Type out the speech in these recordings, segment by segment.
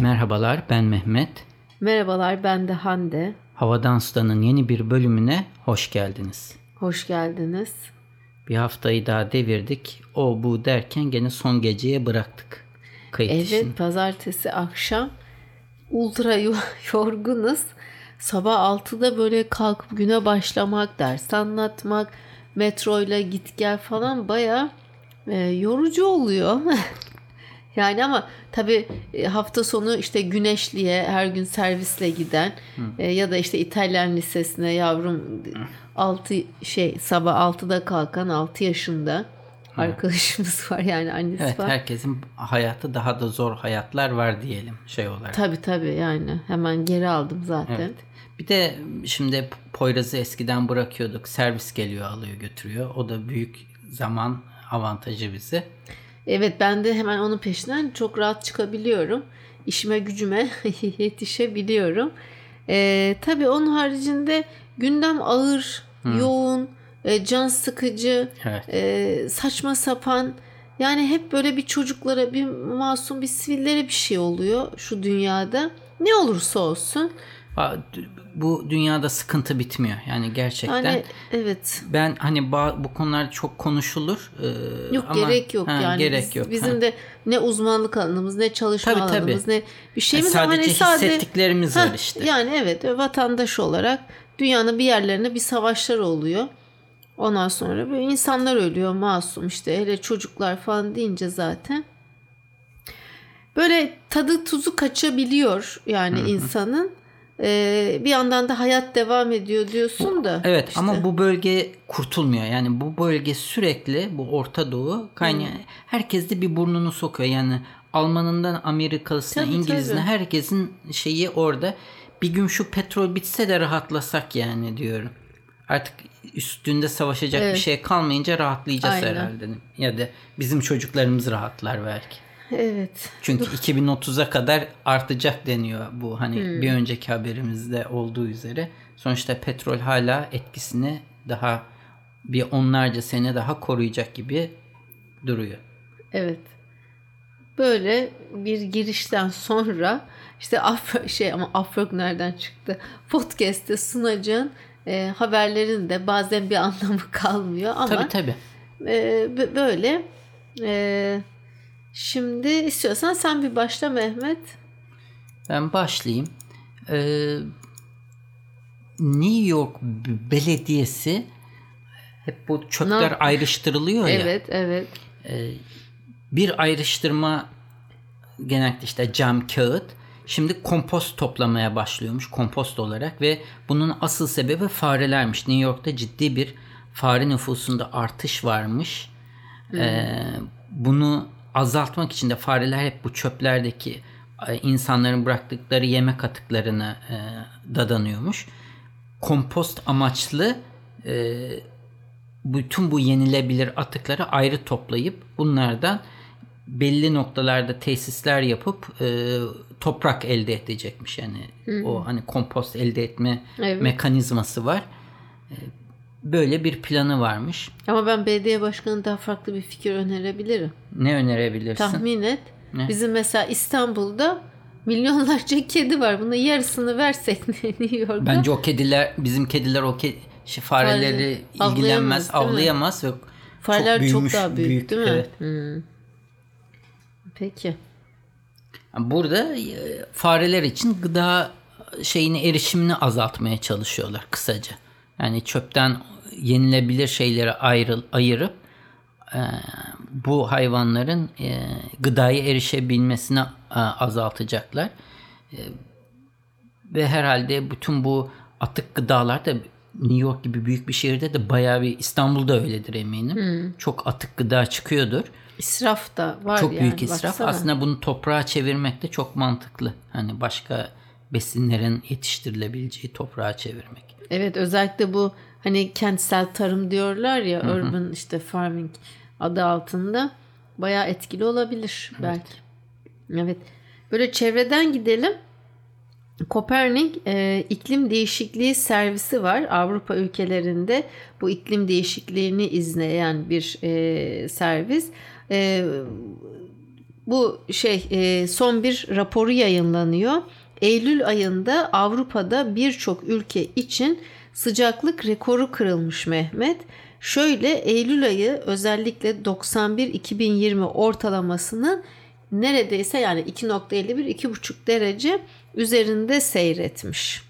Merhabalar ben Mehmet. Merhabalar ben de Hande. Havadan Sudan'ın yeni bir bölümüne hoş geldiniz. Hoş geldiniz. Bir haftayı daha devirdik. O bu derken gene son geceye bıraktık. Kayıt Evet işini. pazartesi akşam ultra yo- yorgunuz. Sabah 6'da böyle kalkıp güne başlamak, ders anlatmak, metroyla git gel falan baya yorucu oluyor. yani ama tabii e, hafta sonu işte Güneşli'ye her gün servisle giden e, ya da işte İtalyan lisesine yavrum 6 şey sabah 6'da kalkan 6 yaşında arkadaşımız var yani annesi Evet var. herkesin hayatı daha da zor hayatlar var diyelim şey olarak. Tabii tabii yani hemen geri aldım zaten. Evet. Bir de şimdi Poyraz'ı eskiden bırakıyorduk. Servis geliyor alıyor götürüyor. O da büyük zaman avantajı bize. Evet ben de hemen onun peşinden çok rahat çıkabiliyorum. İşime gücüme yetişebiliyorum. Ee, tabii onun haricinde gündem ağır, yoğun, e, can sıkıcı, Evet. e, saçma sapan. Yani hep böyle bir çocuklara, bir masum, bir sivillere bir şey oluyor şu dünyada. Ne olursa olsun. Ha, Bu dünyada sıkıntı bitmiyor. Yani gerçekten. Yani evet. Ben hani bu konular çok konuşulur. ee, Yok ama- gerek yok Ha, yani Gerek Biz- yok. bizim ha. de ne uzmanlık alanımız ne çalışma Tabii, tabii. alanımız ne bir şeyimiz Yani hani sadece sade hissettiklerimiz Heh, var işte. Yani evet vatandaş olarak dünyanın bir yerlerinde bir savaşlar oluyor. Ondan sonra böyle insanlar ölüyor masum işte hele çocuklar falan deyince zaten. Böyle tadı tuzu kaçabiliyor yani insanın. Ee, bir yandan da hayat devam ediyor diyorsun da. Evet işte. ama bu bölge kurtulmuyor. Yani bu bölge sürekli bu Orta Doğu kaynağı herkes de bir burnunu sokuyor. Yani Almanından Amerikalısına, Tabii, İngilizine tabii. herkesin şeyi orada. Bir gün şu petrol bitse de rahatlasak yani diyorum. Artık üstünde savaşacak Evet. bir şey kalmayınca rahatlayacağız Aynen. herhalde. Ya da bizim çocuklarımız rahatlar belki. Evet. Çünkü 2030'a kadar artacak deniyor bu hani Hmm. bir önceki haberimizde olduğu üzere. Sonuçta petrol hala etkisini daha bir onlarca sene daha koruyacak gibi duruyor. Evet. Böyle bir girişten sonra işte Afro, şey ama Afrok nereden çıktı? Podcast'te sunacağın e, haberlerin de bazen bir anlamı kalmıyor ama Tabii tabii. e, böyle e, şimdi istiyorsan sen bir başla Mehmet. Ben başlayayım. Ee, New York Belediyesi hep bu çöpler yap- ayrıştırılıyor ya. Evet, evet. bir ayrıştırma genellikle işte cam kağıt şimdi kompost toplamaya başlıyormuş kompost olarak ve bunun asıl sebebi farelermiş. New York'ta ciddi bir fare nüfusunda artış varmış. Ee, bunu azaltmak için de fareler hep bu çöplerdeki e, insanların bıraktıkları yemek atıklarına e, dadanıyormuş. Kompost amaçlı e, bütün bu yenilebilir atıkları ayrı toplayıp bunlardan belli noktalarda tesisler yapıp e, toprak elde edecekmiş yani o hani kompost elde etme Evet. mekanizması var. E, böyle bir planı varmış. Ama ben belediye başkanı daha farklı bir fikir önerebilirim. Ne önerebilirsin? Tahmin et. Ne? Bizim mesela İstanbul'da milyonlarca kedi var. Bunun yarısını versek New York'ta. Bence o kediler bizim kediler o ke şey, fareleri Fare- ilgilenmez, avlayamaz, ve Fareler çok, büyümüş, daha büyük, değil mi? Evet. Hmm. Peki. Burada e, fareler için gıda şeyini erişimini azaltmaya çalışıyorlar kısaca. Yani çöpten yenilebilir şeyleri ayrı, ayırıp e, bu hayvanların e, gıdaya erişebilmesini e, azaltacaklar. E, ve herhalde bütün bu atık gıdalar da New York gibi büyük bir şehirde de bayağı bir İstanbul'da öyledir eminim. Çok atık gıda çıkıyordur. İsraf da var Çok yani. büyük israf. baksana. Aslında bunu toprağa çevirmek de çok mantıklı. Hani başka besinlerin yetiştirilebileceği toprağa çevirmek. Evet özellikle bu hani kentsel tarım diyorlar ya urban işte farming adı altında bayağı etkili olabilir belki. Evet. Böyle çevreden gidelim. Kopernik e, iklim değişikliği servisi var. Avrupa ülkelerinde bu iklim değişikliğini izleyen bir e, servis. E, bu şey e, son bir raporu yayınlanıyor. Eylül ayında Avrupa'da birçok ülke için sıcaklık rekoru kırılmış Mehmet. Şöyle Eylül ayı özellikle 91-2020 ortalamasının neredeyse yani 2.51-2.5 derece üzerinde seyretmiş.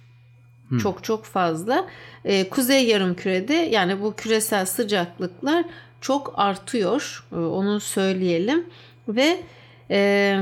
Hmm. Çok çok fazla. Ee, Kuzey Yarımküre'de yani bu küresel sıcaklıklar çok artıyor. Ee, onu söyleyelim. Ve e,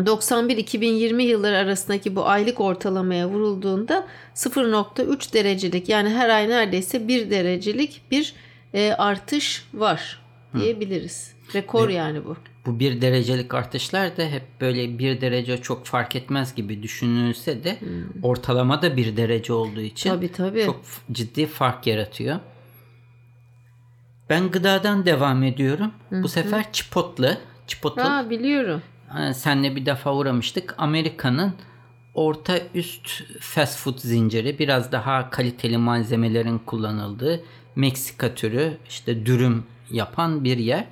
91-2020 yılları arasındaki bu aylık ortalamaya vurulduğunda 0.3 derecelik yani her ay neredeyse 1 derecelik bir e, artış var diyebiliriz. Rekor yani bu. Bu bir derecelik artışlar da hep böyle bir derece çok fark etmez gibi düşünülse de hmm. ortalama da bir derece olduğu için tabii, tabii. çok ciddi fark yaratıyor. Ben gıdadan devam ediyorum. Hı-hı. Bu sefer Chipotle. Chipotle. Ha biliyorum. Senle bir defa uğramıştık. Amerika'nın orta üst fast food zinciri biraz daha kaliteli malzemelerin kullanıldığı Meksika türü işte dürüm yapan bir yer.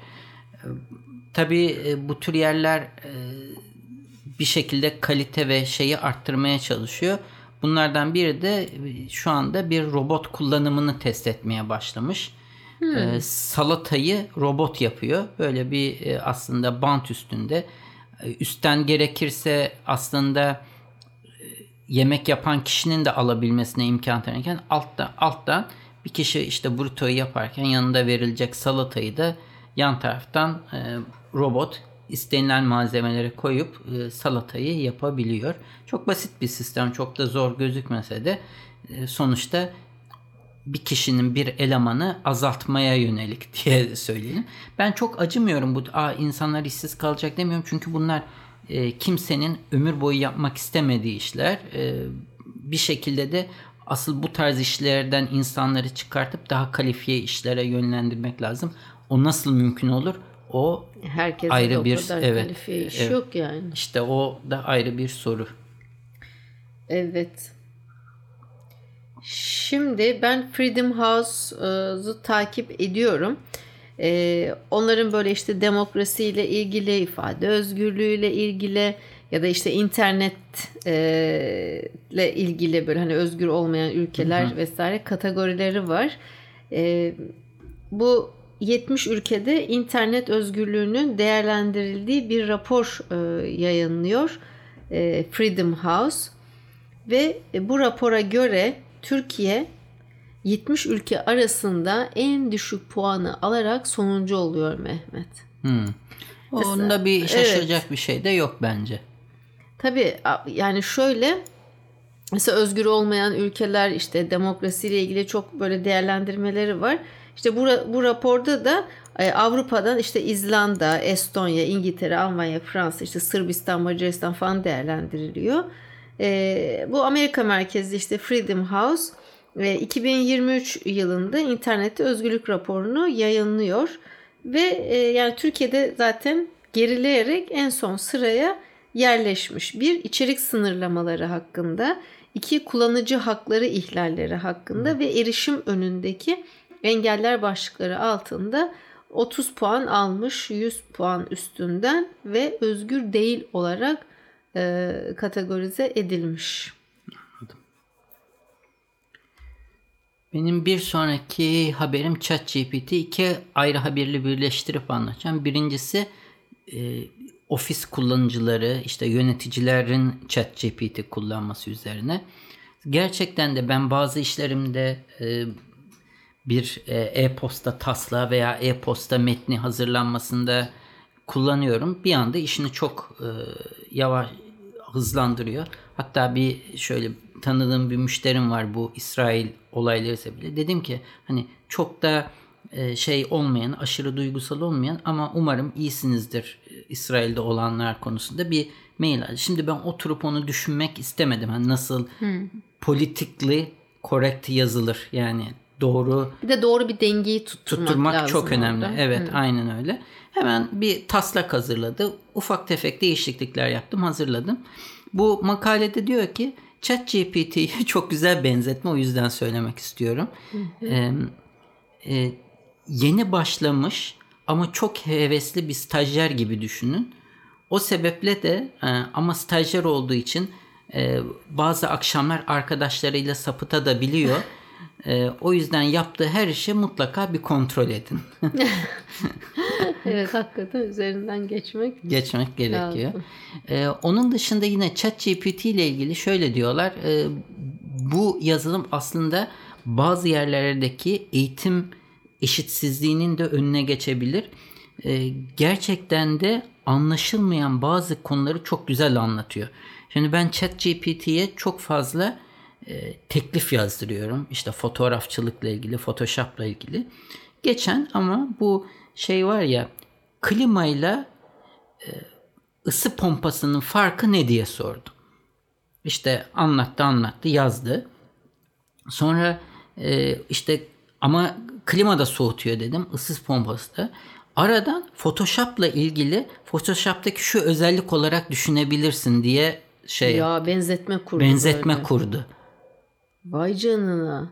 Tabii e, bu tür yerler e, bir şekilde kalite ve şeyi arttırmaya çalışıyor. Bunlardan biri de e, şu anda bir robot kullanımını test etmeye başlamış. Hmm. Salatayı robot yapıyor. Böyle bir aslında bant üstünde. Üstten gerekirse aslında yemek yapan kişinin de alabilmesine imkan tanırken altta alttan bir kişi işte brutoyu yaparken yanında verilecek salatayı da yan taraftan robot istenilen malzemeleri koyup e, salatayı yapabiliyor. Çok basit bir sistem. Çok da zor gözükmese de e, sonuçta bir kişinin bir elemanı azaltmaya yönelik diye söyleyelim. Ben çok acımıyorum bu Aa, insanlar işsiz kalacak demiyorum çünkü bunlar e, kimsenin ömür boyu yapmak istemediği işler. E, bir şekilde de asıl bu tarz işlerden insanları çıkartıp daha kalifiye işlere yönlendirmek lazım. O nasıl mümkün olur? O Herkese ayrı bir kadar evet, kalifiye iş evet. yok yani. İşte o da ayrı bir soru. Evet. Şimdi ben Freedom House'u takip ediyorum. Ee, onların böyle işte demokrasiyle ilgili, ifade özgürlüğüyle ilgili ya da işte internetle ilgili böyle hani özgür olmayan ülkeler hı hı. vesaire kategorileri var. Ee, bu 70 ülkede internet özgürlüğünün değerlendirildiği bir rapor e, yayınlıyor e, Freedom House ve e, bu rapora göre Türkiye 70 ülke arasında en düşük puanı alarak sonuncu oluyor Mehmet. Hmm. Onda bir şaşıracak evet. bir şey de yok bence. Tabii yani şöyle mesela özgür olmayan ülkeler işte demokrasiyle ilgili çok böyle değerlendirmeleri var. İşte bu, bu raporda da e, Avrupa'dan işte İzlanda, Estonya, İngiltere, Almanya, Fransa, işte Sırbistan, Macaristan falan değerlendiriliyor. E, bu Amerika merkezli işte Freedom House ve 2023 yılında internette özgürlük raporunu yayınlıyor ve e, yani Türkiye'de zaten gerileyerek en son sıraya yerleşmiş. Bir içerik sınırlamaları hakkında, iki kullanıcı hakları ihlalleri hakkında ve erişim önündeki engeller başlıkları altında 30 puan almış 100 puan üstünden ve özgür değil olarak e, kategorize edilmiş. Benim bir sonraki haberim ChatGPT iki ayrı haberli birleştirip anlatacağım. Birincisi e, ofis kullanıcıları işte yöneticilerin ChatGPT kullanması üzerine. Gerçekten de ben bazı işlerimde e, bir e, e-posta taslağı veya e-posta metni hazırlanmasında kullanıyorum. Bir anda işini çok e, yavaş hızlandırıyor. Hatta bir şöyle tanıdığım bir müşterim var bu İsrail olayları sebebiyle. Dedim ki hani çok da e, şey olmayan, aşırı duygusal olmayan ama umarım iyisinizdir İsrail'de olanlar konusunda bir mail. Şimdi ben oturup onu düşünmek istemedim. Hani nasıl hmm. politically correct yazılır yani doğru bir de doğru bir dengeyi tutturmak, tutturmak lazım çok önemli. Orada. Evet, Hı. aynen öyle. Hemen bir taslak hazırladı. Ufak tefek değişiklikler yaptım, hazırladım. Bu makalede diyor ki ChatGPT'yi çok güzel benzetme o yüzden söylemek istiyorum. Ee, e, yeni başlamış ama çok hevesli bir stajyer gibi düşünün. O sebeple de e, ama stajyer olduğu için e, bazı akşamlar arkadaşlarıyla sapıta da biliyor. E, o yüzden yaptığı her işi mutlaka bir kontrol edin. evet hakikaten üzerinden geçmek geçmek gerekiyor. Ee, onun dışında yine ChatGPT ile ilgili şöyle diyorlar. E, bu yazılım aslında bazı yerlerdeki eğitim eşitsizliğinin de önüne geçebilir. E, gerçekten de anlaşılmayan bazı konuları çok güzel anlatıyor. Şimdi ben ChatGPT'ye çok fazla e, teklif yazdırıyorum. İşte fotoğrafçılıkla ilgili, Photoshop'la ilgili. Geçen ama bu şey var ya klimayla e, ısı pompasının farkı ne diye sordum. İşte anlattı anlattı yazdı. Sonra e, işte ama klima da soğutuyor dedim. ısı pompası da. Aradan Photoshop'la ilgili Photoshop'taki şu özellik olarak düşünebilirsin diye şey ya benzetme kurdu. Benzetme böyle. kurdu. Vay canına.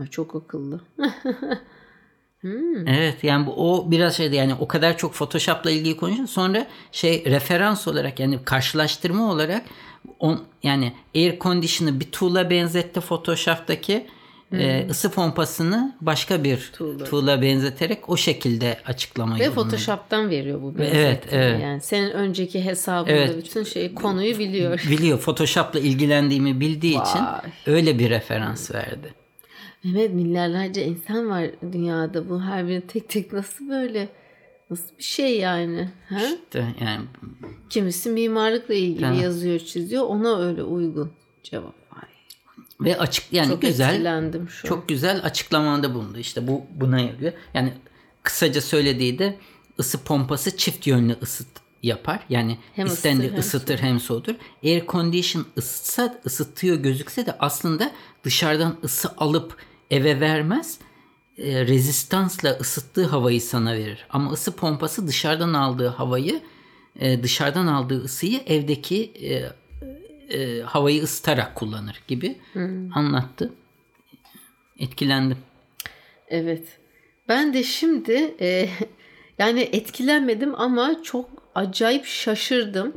Ay çok akıllı. hmm. Evet yani bu, o biraz şeydi yani o kadar çok Photoshop'la ilgili konuşuyor. Sonra şey referans olarak yani karşılaştırma olarak on, yani air condition'ı bir tool'a benzetti Photoshop'taki hmm. e, ısı pompasını başka bir tool'a benzeterek o şekilde açıklama Ve Photoshop'tan veriyor bu benzetme. Evet, evet. Yani senin önceki hesabında evet. bütün şey konuyu biliyor. Biliyor. Photoshop'la ilgilendiğimi bildiği Vay. için öyle bir referans verdi. Mehmet milyarlarca insan var dünyada. Bu her biri tek tek nasıl böyle Nasıl bir şey yani? Ha? İşte yani. Kimisi mimarlıkla ilgili tamam. yazıyor, çiziyor. Ona öyle uygun cevap. Ve açık yani çok güzel. şu Çok güzel açıklamada bulundu. İşte bu buna yarıyor. Yani kısaca söylediği de ısı pompası çift yönlü ısıt yapar. Yani hem istendiği ısıtır, ısıtır hem, hem soğutur. Air condition ısıtsa ısıtıyor gözükse de aslında dışarıdan ısı alıp eve vermez e, rezistansla ısıttığı havayı sana verir. Ama ısı pompası dışarıdan aldığı havayı e, dışarıdan aldığı ısıyı evdeki e, e, havayı ısıtarak kullanır gibi hmm. anlattı. Etkilendim. Evet. Ben de şimdi e, yani etkilenmedim ama çok acayip şaşırdım.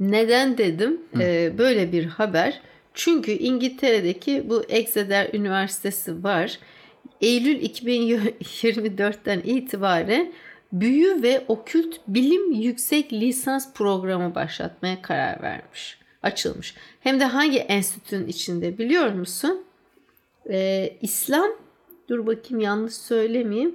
Neden dedim? E, böyle bir haber. Çünkü İngiltere'deki bu Exeter Üniversitesi var Eylül 2024'ten itibaren büyü ve okült bilim yüksek lisans programı başlatmaya karar vermiş. Açılmış. Hem de hangi enstitünün içinde biliyor musun? Ee, İslam, dur bakayım yanlış söylemeyeyim.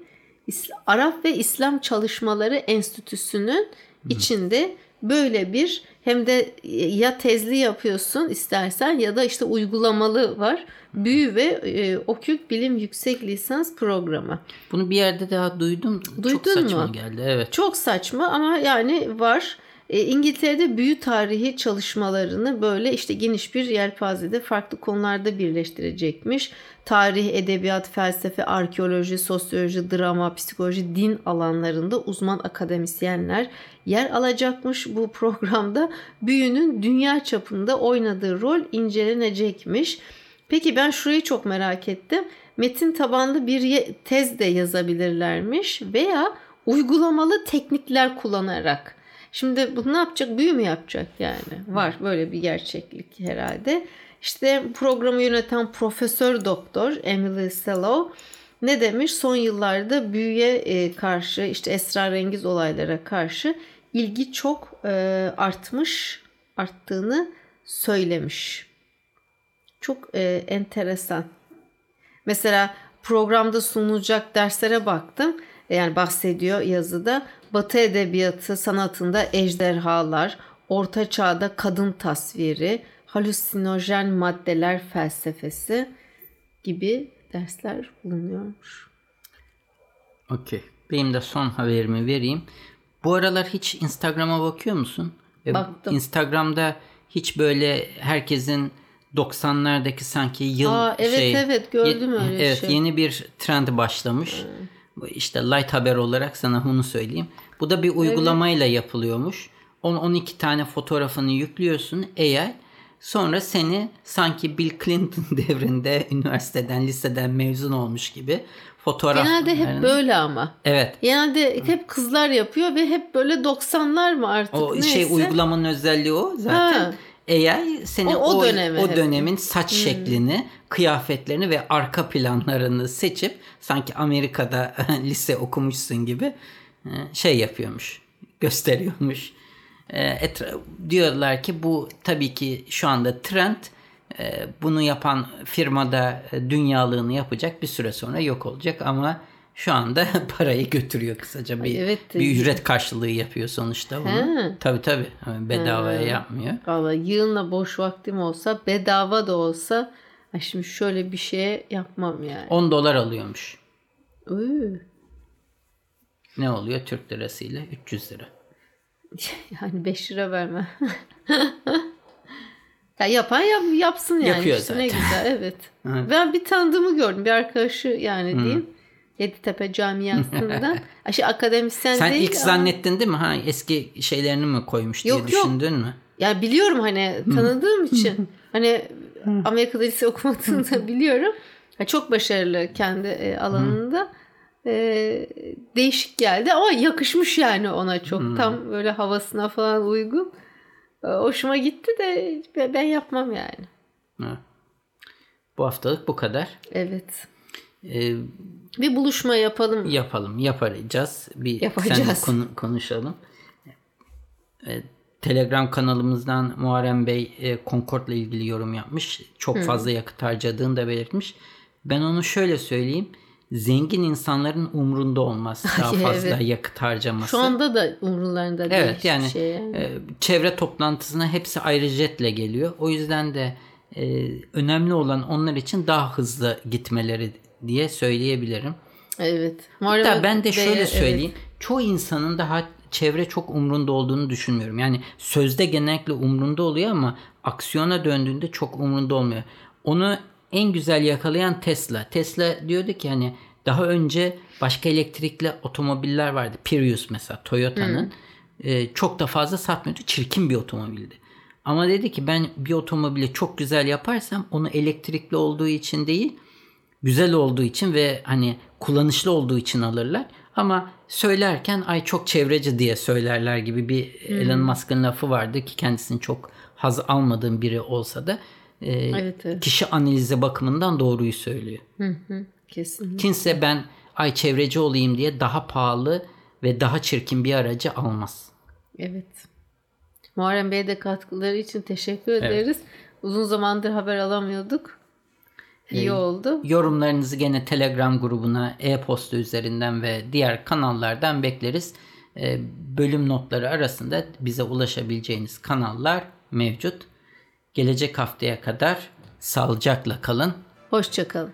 Arap ve İslam Çalışmaları Enstitüsü'nün içinde böyle bir hem de ya tezli yapıyorsun istersen ya da işte uygulamalı var. Büyü ve e, okült bilim yüksek lisans programı. Bunu bir yerde daha duydum. Duydun Çok saçma mu? geldi. Evet. Çok saçma ama yani var. E, İngiltere'de büyü tarihi çalışmalarını böyle işte geniş bir yelpazede farklı konularda birleştirecekmiş. Tarih, edebiyat, felsefe, arkeoloji, sosyoloji, drama, psikoloji, din alanlarında uzman akademisyenler yer alacakmış bu programda. Büyünün dünya çapında oynadığı rol incelenecekmiş. Peki ben şurayı çok merak ettim. Metin tabanlı bir tez de yazabilirlermiş veya uygulamalı teknikler kullanarak Şimdi bu ne yapacak? Büyü mü yapacak yani? Var böyle bir gerçeklik herhalde. İşte programı yöneten Profesör Doktor Emily Sellow ne demiş? Son yıllarda büyüye e, karşı işte esrarengiz olaylara karşı ilgi çok e, artmış, arttığını söylemiş. Çok e, enteresan. Mesela programda sunulacak derslere baktım. Yani bahsediyor yazıda. Batı edebiyatı sanatında ejderhalar, orta çağda kadın tasviri, halüsinojen maddeler felsefesi gibi dersler bulunuyormuş. Okey. Benim de son haberimi vereyim. Bu aralar hiç Instagram'a bakıyor musun? Baktım. Instagram'da hiç böyle herkesin 90'lardaki sanki yıl Aa, evet, şey. Evet evet gördüm öyle evet, şey. Yeni bir trend başlamış. Hmm işte light haber olarak sana bunu söyleyeyim. Bu da bir uygulamayla evet. yapılıyormuş. 10-12 tane fotoğrafını yüklüyorsun eğer Sonra seni sanki Bill Clinton devrinde üniversiteden, liseden mezun olmuş gibi fotoğraf. Genelde hep böyle ama. Evet. Genelde hep kızlar yapıyor ve hep böyle 90'lar mı artık O neyse. şey uygulamanın özelliği o zaten. Ha. AI seni O- o, o o, dönemi hep. dönemin saç şeklini, kıyafetlerini ve arka planlarını seçip sanki Amerika'da lise okumuşsun gibi e, şey yapıyormuş, gösteriyormuş. E, etra- diyorlar ki bu tabii ki şu anda trend. E, Bunu yapan firmada dünyalığını yapacak bir süre sonra yok olacak ama şu anda parayı götürüyor kısaca bir, evet. bir ücret karşılığı yapıyor sonuçta bunu. He. Tabii tabii. Bedavaya yapmıyor. Valla yığınla boş vaktim olsa bedava da olsa şimdi şöyle bir şeye yapmam yani. 10 dolar alıyormuş. Üü. Ne oluyor Türk lirasıyla? 300 lira. Yani 5 lira verme. ya yapan yap, yapsın yani. Yapıyor İşte Ne zaten. güzel evet. Ben bir tanıdığımı gördüm. Bir arkadaşı yani diyeyim. Yeditepe camiasından. Aşı akademisyen Sen değil ilk ama- zannettin değil mi? Ha eski şeylerini mi koymuş diye Yok, yok. düşündün mü? Ya biliyorum hani tanıdığım için. hani Amerika'da lise okumadığını da biliyorum. Ha, çok başarılı kendi e, alanında. E, değişik geldi ama yakışmış yani ona çok. Tam böyle havasına falan uygun. E, hoşuma gitti de ben- ben yapmam yani. Ha. Bu haftalık bu kadar. Evet. Ee, Bir buluşma yapalım. yapalım, yaparacağız. Bir Yapacağız. konu- konuşalım. Ee, Telegram kanalımızdan Muharrem Bey e, Concord'la ilgili yorum yapmış. Çok fazla yakıt harcadığını da belirtmiş. Ben onu şöyle söyleyeyim. Zengin insanların umrunda olmaz daha fazla evet. yakıt harcaması. Şu anda da umurlarında değil Evet yani şey e, çevre toplantısına hepsi ayrı jetle geliyor. O yüzden de e, önemli olan onlar için daha hızlı gitmeleri diye söyleyebilirim. Evet. Muharrem Hatta ben de şöyle evet. söyleyeyim. Çoğu insanın daha çevre çok umrunda olduğunu düşünmüyorum. Yani sözde genellikle umrunda oluyor ama aksiyona döndüğünde çok umrunda olmuyor. Onu en güzel yakalayan Tesla. Tesla diyordu ki hani daha önce başka elektrikli otomobiller vardı. Prius mesela Toyota'nın. Ee, çok da fazla satmıyordu. Çirkin bir otomobildi. Ama dedi ki ben bir otomobili çok güzel yaparsam onu elektrikli olduğu için değil güzel olduğu için ve hani kullanışlı olduğu için alırlar. Ama söylerken ay çok çevreci diye söylerler gibi bir Elon Musk'ın lafı vardı ki kendisini çok haz almadığım biri olsa da e, Evet, evet. kişi analizi bakımından doğruyu söylüyor. Kesin. Kimse ben ay çevreci olayım diye daha pahalı ve daha çirkin bir aracı almaz. Evet. Muharrem Bey'e de katkıları için teşekkür ederiz. Uzun zamandır haber alamıyorduk. İyi oldu. Yorumlarınızı gene Telegram grubuna, e-posta üzerinden ve diğer kanallardan bekleriz. Ee, bölüm notları arasında bize ulaşabileceğiniz kanallar mevcut. Gelecek haftaya kadar sağlıcakla kalın. Hoşçakalın.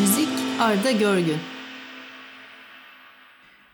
Müzik Arda Görgün.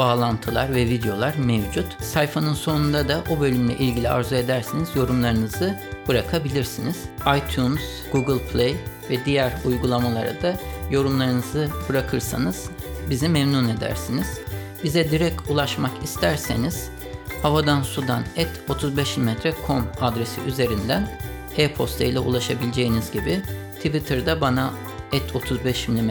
bağlantılar ve videolar mevcut. Sayfanın sonunda da o bölümle ilgili arzu ederseniz yorumlarınızı bırakabilirsiniz. iTunes, Google Play ve diğer uygulamalara da yorumlarınızı bırakırsanız bizi memnun edersiniz. Bize direkt ulaşmak isterseniz havadan sudan et 35mm.com adresi üzerinden e-posta ile ulaşabileceğiniz gibi Twitter'da bana et 35 mm